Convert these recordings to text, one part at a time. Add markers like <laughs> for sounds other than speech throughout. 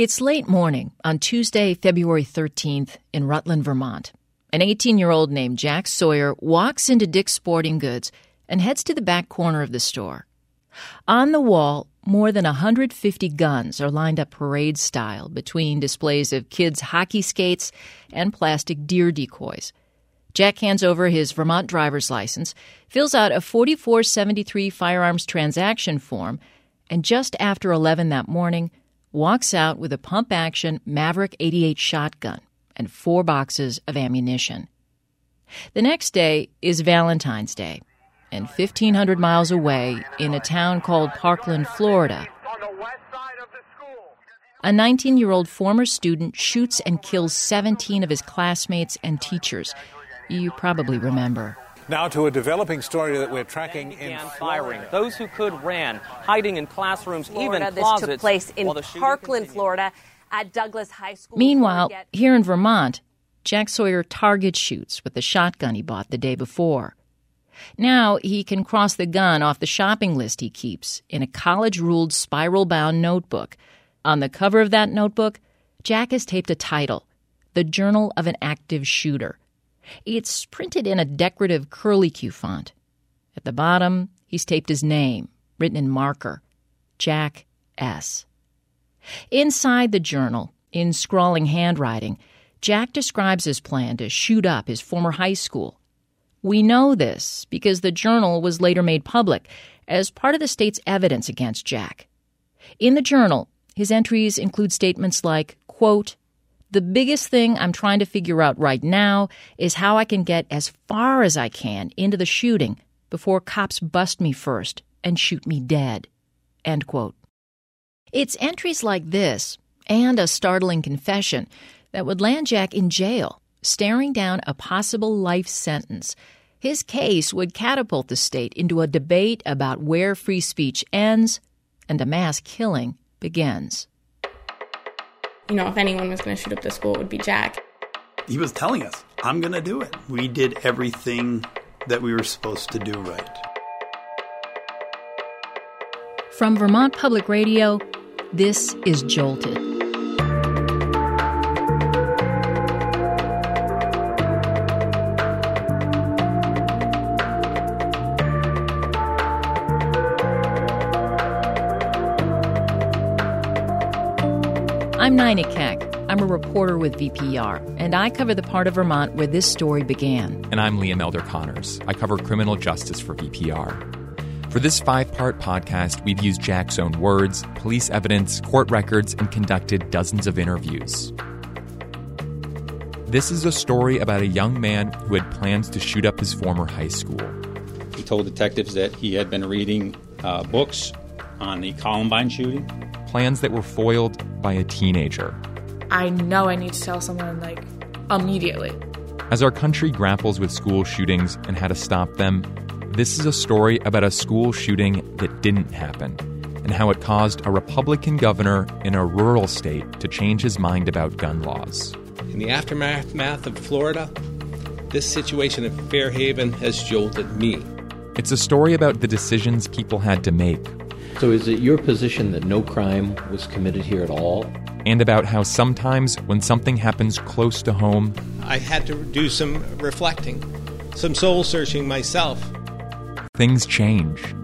It's late morning on Tuesday, February 13th in Rutland, Vermont. An 18 year old named Jack Sawyer walks into Dick's Sporting Goods and heads to the back corner of the store. On the wall, more than 150 guns are lined up parade style between displays of kids' hockey skates and plastic deer decoys. Jack hands over his Vermont driver's license, fills out a 4473 firearms transaction form, and just after 11 that morning, walks out with a pump action Maverick 88 shotgun and four boxes of ammunition. The next day is Valentine's Day, and 1,500 miles away in a town called Parkland, Florida, a 19 year old former student shoots and kills 17 of his classmates and teachers. You probably remember. Now to a developing story that we're tracking in firing. Those who could ran, hiding in classrooms, Florida, even closets. This took place in Parkland, Florida, at Douglas High School. Meanwhile, here in Vermont, Jack Sawyer target shoots with the shotgun he bought the day before. Now he can cross the gun off the shopping list he keeps in a college ruled spiral bound notebook. On the cover of that notebook, Jack has taped a title The Journal of an Active Shooter. It's printed in a decorative curlicue font. At the bottom, he's taped his name, written in marker Jack S. Inside the journal, in scrawling handwriting, Jack describes his plan to shoot up his former high school. We know this because the journal was later made public as part of the state's evidence against Jack. In the journal, his entries include statements like, quote, the biggest thing I'm trying to figure out right now is how I can get as far as I can into the shooting before cops bust me first and shoot me dead. End quote. It's entries like this and a startling confession that would land Jack in jail, staring down a possible life sentence. His case would catapult the state into a debate about where free speech ends and a mass killing begins you know, if anyone was going to shoot up the school, it would be Jack. He was telling us, I'm going to do it. We did everything that we were supposed to do right. From Vermont Public Radio, this is Jolted. I'm Nina Keck. I'm a reporter with VPR, and I cover the part of Vermont where this story began. And I'm Liam Elder Connors. I cover criminal justice for VPR. For this five part podcast, we've used Jack's own words, police evidence, court records, and conducted dozens of interviews. This is a story about a young man who had plans to shoot up his former high school. He told detectives that he had been reading uh, books on the Columbine shooting plans that were foiled by a teenager. I know I need to tell someone, like, immediately. As our country grapples with school shootings and how to stop them, this is a story about a school shooting that didn't happen and how it caused a Republican governor in a rural state to change his mind about gun laws. In the aftermath of Florida, this situation in Fairhaven has jolted me. It's a story about the decisions people had to make so, is it your position that no crime was committed here at all? And about how sometimes when something happens close to home, I had to do some reflecting, some soul searching myself. Things change.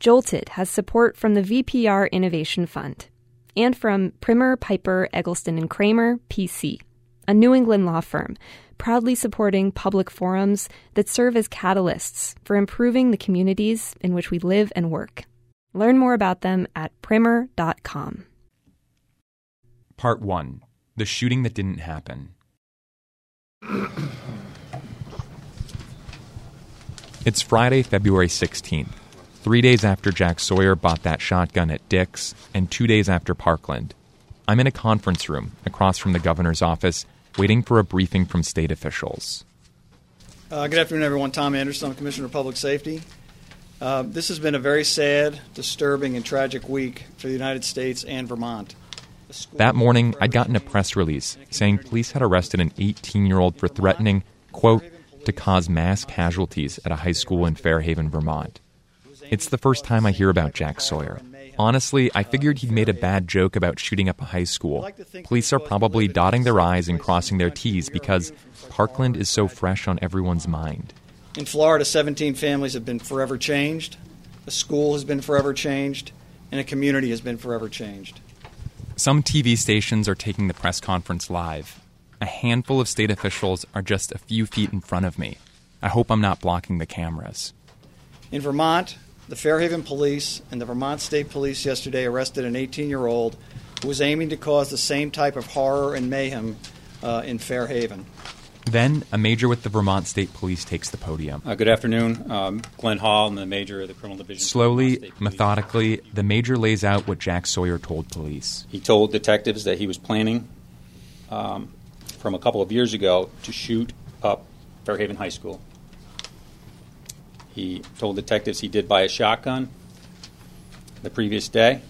Jolted has support from the VPR Innovation Fund and from Primmer, Piper, Eggleston and Cramer, PC, a New England law firm proudly supporting public forums that serve as catalysts for improving the communities in which we live and work. Learn more about them at primmer.com. Part 1 The Shooting That Didn't Happen. It's Friday, February 16th three days after Jack Sawyer bought that shotgun at Dick's, and two days after Parkland. I'm in a conference room across from the governor's office, waiting for a briefing from state officials. Uh, good afternoon, everyone. Tom Anderson, I'm Commissioner of Public Safety. Uh, this has been a very sad, disturbing, and tragic week for the United States and Vermont. That morning, I'd gotten a press release saying police had arrested an 18 year old for threatening, quote, to cause mass casualties at a high school in Fairhaven, Vermont. It's the first time I hear about Jack Sawyer. Honestly, I figured he'd made a bad joke about shooting up a high school. Police are probably dotting their I's and crossing their T's because Parkland is so fresh on everyone's mind. In Florida, 17 families have been forever changed, a school has been forever changed, and a community has been forever changed. Some TV stations are taking the press conference live. A handful of state officials are just a few feet in front of me. I hope I'm not blocking the cameras. In Vermont, the Fairhaven Police and the Vermont State Police yesterday arrested an 18 year old who was aiming to cause the same type of horror and mayhem uh, in Fairhaven. Then, a major with the Vermont State Police takes the podium. Uh, good afternoon. Um, Glenn Hall, I'm the major of the Criminal Division. Slowly, methodically, the major lays out what Jack Sawyer told police. He told detectives that he was planning um, from a couple of years ago to shoot up Fairhaven High School. He told detectives he did buy a shotgun the previous day.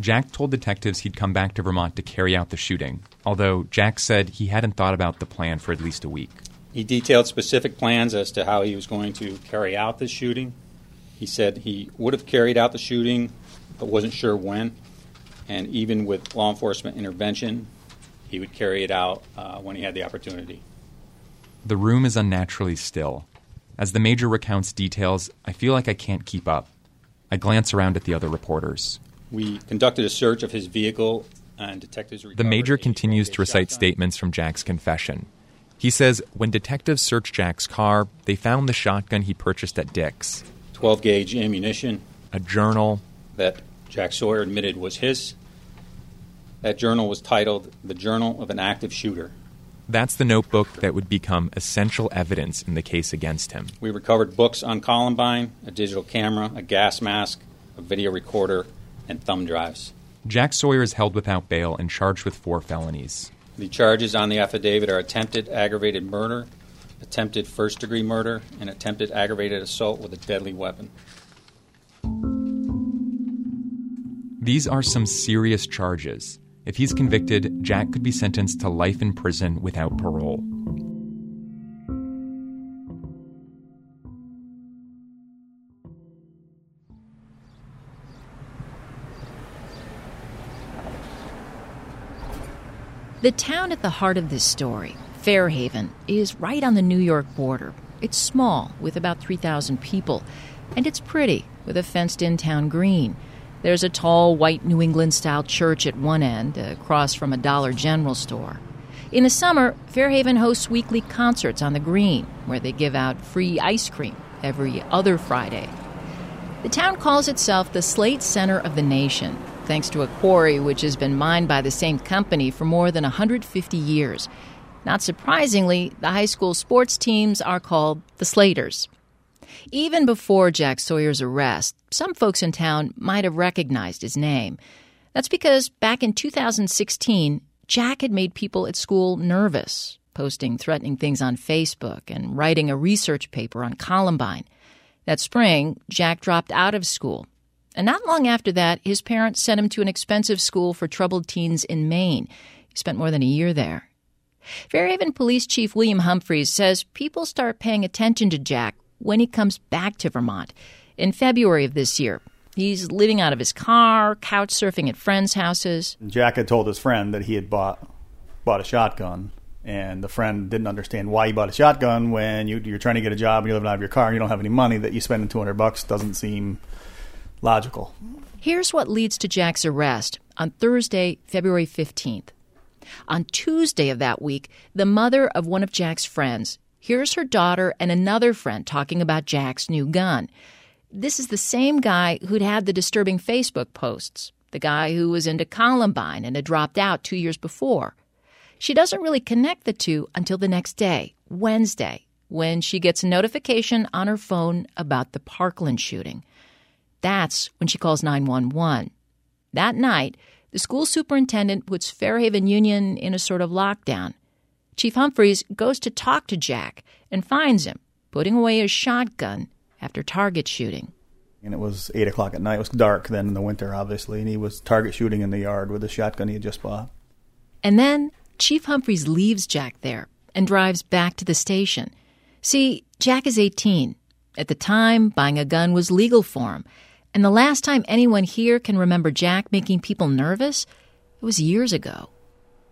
Jack told detectives he'd come back to Vermont to carry out the shooting, although Jack said he hadn't thought about the plan for at least a week. He detailed specific plans as to how he was going to carry out the shooting. He said he would have carried out the shooting, but wasn't sure when. And even with law enforcement intervention, he would carry it out uh, when he had the opportunity. The room is unnaturally still. As the major recounts details, I feel like I can't keep up. I glance around at the other reporters. We conducted a search of his vehicle, and detectives. The major continues to recite statements from Jack's confession. He says when detectives searched Jack's car, they found the shotgun he purchased at Dick's, 12 gauge ammunition, a journal that Jack Sawyer admitted was his. That journal was titled The Journal of an Active Shooter. That's the notebook that would become essential evidence in the case against him. We recovered books on Columbine, a digital camera, a gas mask, a video recorder, and thumb drives. Jack Sawyer is held without bail and charged with four felonies. The charges on the affidavit are attempted aggravated murder, attempted first degree murder, and attempted aggravated assault with a deadly weapon. These are some serious charges. If he's convicted, Jack could be sentenced to life in prison without parole. The town at the heart of this story, Fairhaven, is right on the New York border. It's small, with about 3,000 people, and it's pretty, with a fenced in town green. There's a tall, white New England style church at one end, across from a Dollar General store. In the summer, Fairhaven hosts weekly concerts on the green, where they give out free ice cream every other Friday. The town calls itself the Slate Center of the Nation, thanks to a quarry which has been mined by the same company for more than 150 years. Not surprisingly, the high school sports teams are called the Slaters. Even before Jack Sawyer's arrest, some folks in town might have recognized his name. That's because back in 2016, Jack had made people at school nervous, posting threatening things on Facebook and writing a research paper on Columbine. That spring, Jack dropped out of school and not long after that, his parents sent him to an expensive school for troubled teens in Maine. He spent more than a year there. Fairhaven Police Chief William Humphreys says people start paying attention to Jack when he comes back to Vermont. In February of this year, he's living out of his car, couch surfing at friends' houses. Jack had told his friend that he had bought bought a shotgun, and the friend didn't understand why he bought a shotgun when you, are trying to get a job and you're living out of your car and you don't have any money. That you spending 200 bucks doesn't seem logical. Here's what leads to Jack's arrest on Thursday, February 15th. On Tuesday of that week, the mother of one of Jack's friends hears her daughter and another friend talking about Jack's new gun. This is the same guy who'd had the disturbing Facebook posts, the guy who was into Columbine and had dropped out two years before. She doesn't really connect the two until the next day, Wednesday, when she gets a notification on her phone about the Parkland shooting. That's when she calls 911. That night, the school superintendent puts Fairhaven Union in a sort of lockdown. Chief Humphreys goes to talk to Jack and finds him putting away his shotgun after target shooting. And it was 8 o'clock at night. It was dark then in the winter, obviously, and he was target shooting in the yard with a shotgun he had just bought. And then Chief Humphreys leaves Jack there and drives back to the station. See, Jack is 18. At the time, buying a gun was legal for him. And the last time anyone here can remember Jack making people nervous, it was years ago.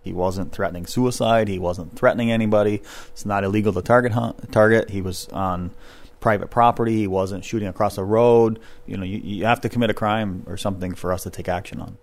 He wasn't threatening suicide. He wasn't threatening anybody. It's not illegal to target hunt, target. He was on private property. He wasn't shooting across a road. You know, you, you have to commit a crime or something for us to take action on.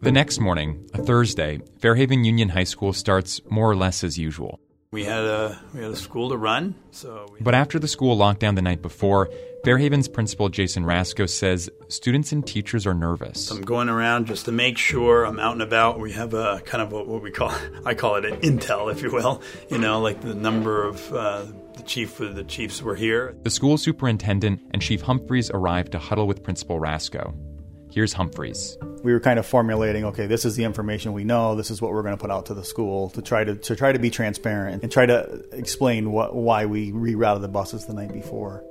The next morning, a Thursday, Fairhaven Union High School starts more or less as usual. We had a we had a school to run, so. But after the school locked down the night before, Fairhaven's principal Jason Rasco says students and teachers are nervous. I'm going around just to make sure I'm out and about. We have a kind of a, what we call <laughs> I call it an intel, if you will. You know, like the number of uh, the chief of the chiefs were here. The school superintendent and Chief Humphreys arrived to huddle with Principal Rasco. Here's Humphreys. We were kind of formulating, okay, this is the information we know. This is what we're going to put out to the school to try to to try to be transparent and try to explain what why we rerouted the buses the night before.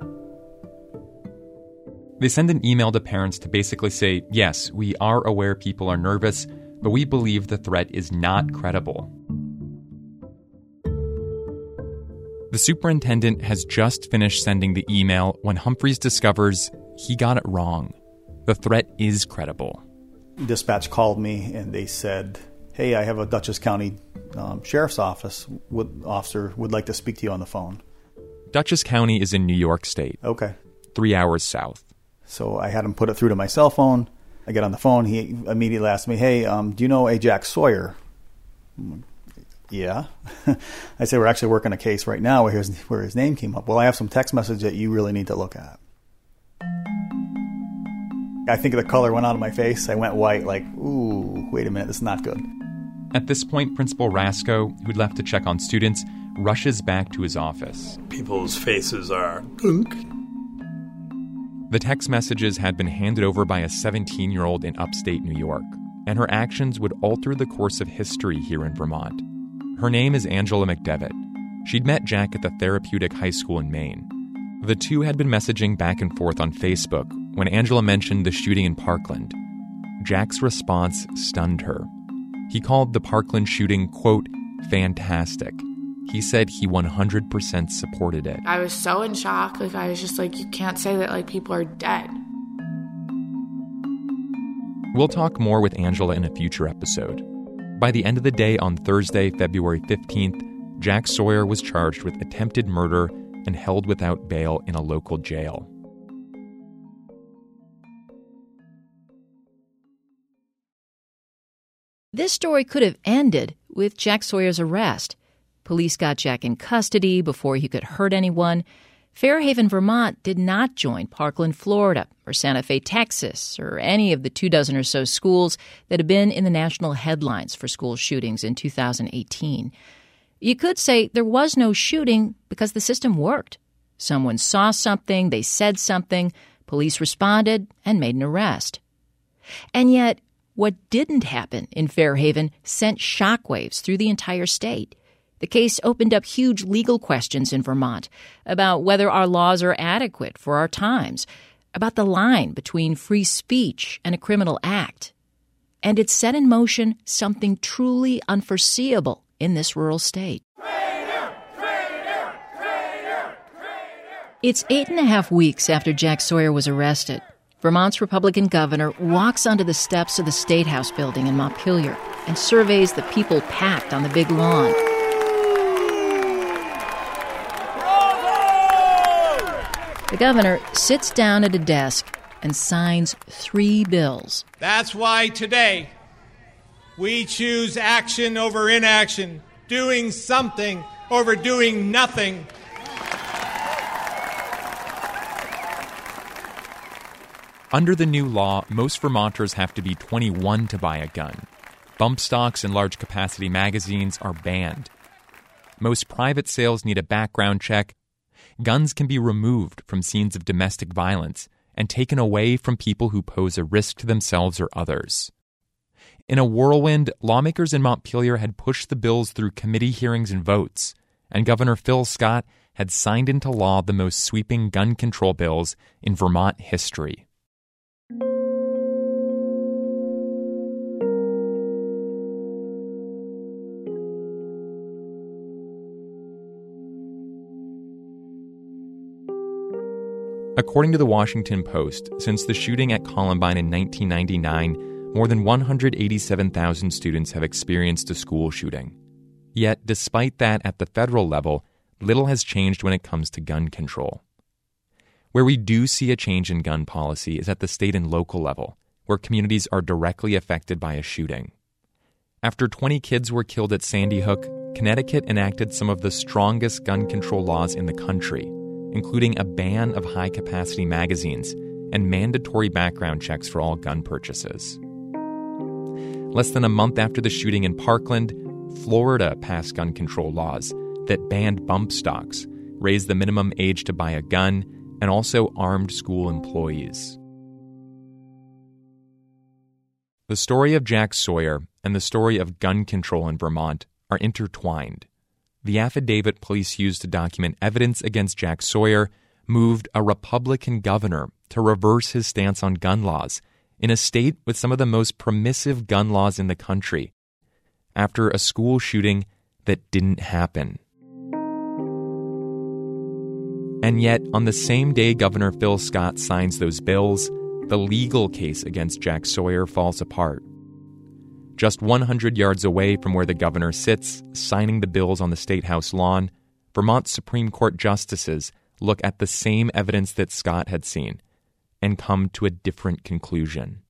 They send an email to parents to basically say, yes, we are aware people are nervous, but we believe the threat is not credible. The superintendent has just finished sending the email when Humphreys discovers he got it wrong. The threat is credible. Dispatch called me and they said, "Hey, I have a Dutchess County um, Sheriff's Office would, officer would like to speak to you on the phone." Dutchess County is in New York State. Okay. Three hours south. So I had him put it through to my cell phone. I get on the phone. He immediately asked me, "Hey, um, do you know a Jack Sawyer?" Yeah. <laughs> I said, "We're actually working a case right now where his, where his name came up." Well, I have some text message that you really need to look at. I think the color went out of my face. I went white, like, ooh, wait a minute, this is not good. At this point, Principal Rasco, who'd left to check on students, rushes back to his office. People's faces are gunk. The text messages had been handed over by a 17 year old in upstate New York, and her actions would alter the course of history here in Vermont. Her name is Angela McDevitt. She'd met Jack at the Therapeutic High School in Maine. The two had been messaging back and forth on Facebook when Angela mentioned the shooting in Parkland. Jack's response stunned her. He called the Parkland shooting, quote, fantastic. He said he 100% supported it. I was so in shock. Like, I was just like, you can't say that, like, people are dead. We'll talk more with Angela in a future episode. By the end of the day on Thursday, February 15th, Jack Sawyer was charged with attempted murder and held without bail in a local jail. This story could have ended with Jack Sawyer's arrest. Police got Jack in custody before he could hurt anyone. Fairhaven, Vermont did not join Parkland, Florida, or Santa Fe, Texas, or any of the two dozen or so schools that have been in the national headlines for school shootings in 2018. You could say there was no shooting because the system worked. Someone saw something, they said something, police responded and made an arrest. And yet, what didn't happen in Fairhaven sent shockwaves through the entire state. The case opened up huge legal questions in Vermont about whether our laws are adequate for our times, about the line between free speech and a criminal act. And it set in motion something truly unforeseeable in this rural state. It's eight and a half weeks after Jack Sawyer was arrested. Vermont's Republican governor walks onto the steps of the State House building in Montpelier and surveys the people packed on the big lawn. Governor sits down at a desk and signs three bills. That's why today we choose action over inaction, doing something over doing nothing. Under the new law, most Vermonters have to be 21 to buy a gun. Bump stocks and large capacity magazines are banned. Most private sales need a background check. Guns can be removed from scenes of domestic violence and taken away from people who pose a risk to themselves or others. In a whirlwind, lawmakers in Montpelier had pushed the bills through committee hearings and votes, and Governor Phil Scott had signed into law the most sweeping gun control bills in Vermont history. According to the Washington Post, since the shooting at Columbine in 1999, more than 187,000 students have experienced a school shooting. Yet, despite that, at the federal level, little has changed when it comes to gun control. Where we do see a change in gun policy is at the state and local level, where communities are directly affected by a shooting. After 20 kids were killed at Sandy Hook, Connecticut enacted some of the strongest gun control laws in the country including a ban of high capacity magazines and mandatory background checks for all gun purchases. Less than a month after the shooting in Parkland, Florida passed gun control laws that banned bump stocks, raised the minimum age to buy a gun, and also armed school employees. The story of Jack Sawyer and the story of gun control in Vermont are intertwined the affidavit police used to document evidence against Jack Sawyer moved a Republican governor to reverse his stance on gun laws in a state with some of the most permissive gun laws in the country after a school shooting that didn't happen. And yet, on the same day Governor Phil Scott signs those bills, the legal case against Jack Sawyer falls apart just 100 yards away from where the governor sits, signing the bills on the State House lawn, Vermont Supreme Court justices look at the same evidence that Scott had seen and come to a different conclusion.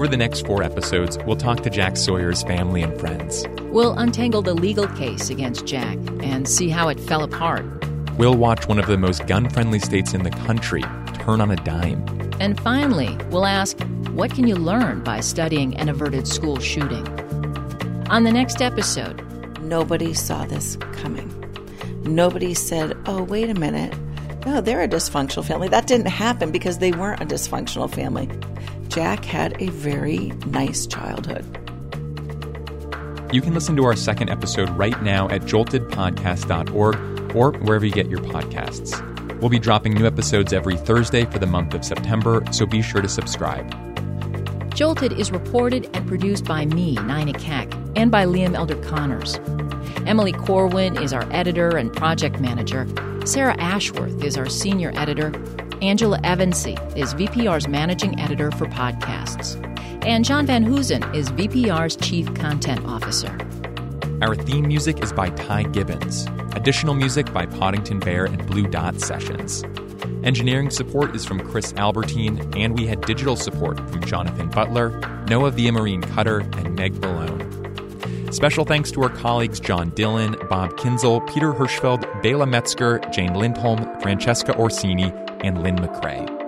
Over the next four episodes, we'll talk to Jack Sawyer's family and friends. We'll untangle the legal case against Jack and see how it fell apart. We'll watch one of the most gun friendly states in the country turn on a dime. And finally, we'll ask what can you learn by studying an averted school shooting? On the next episode, nobody saw this coming. Nobody said, oh, wait a minute. No, they're a dysfunctional family. That didn't happen because they weren't a dysfunctional family. Jack had a very nice childhood. You can listen to our second episode right now at joltedpodcast.org or wherever you get your podcasts. We'll be dropping new episodes every Thursday for the month of September, so be sure to subscribe. Jolted is reported and produced by me, Nina Keck, and by Liam Elder Connors. Emily Corwin is our editor and project manager. Sarah Ashworth is our senior editor. Angela Evancie is VPR's managing editor for podcasts. And John Van Hoesen is VPR's chief content officer. Our theme music is by Ty Gibbons. Additional music by Poddington Bear and Blue Dot Sessions. Engineering support is from Chris Albertine, and we had digital support from Jonathan Butler, Noah Villamarine Cutter, and Meg Malone. Special thanks to our colleagues John Dillon, Bob Kinzel, Peter Hirschfeld, Bayla Metzger, Jane Lindholm, Francesca Orsini, and Lynn McCrea.